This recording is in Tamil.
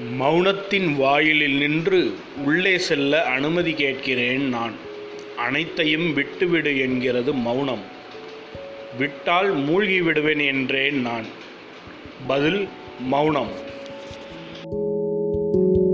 மௌனத்தின் வாயிலில் நின்று உள்ளே செல்ல அனுமதி கேட்கிறேன் நான். அனைத்தையும் விட்டுவிடு என்கிறது மௌனம். விட்டால் மூழ்கி விடுவேன் என்றேன் நான். பதில் மௌனம். thank you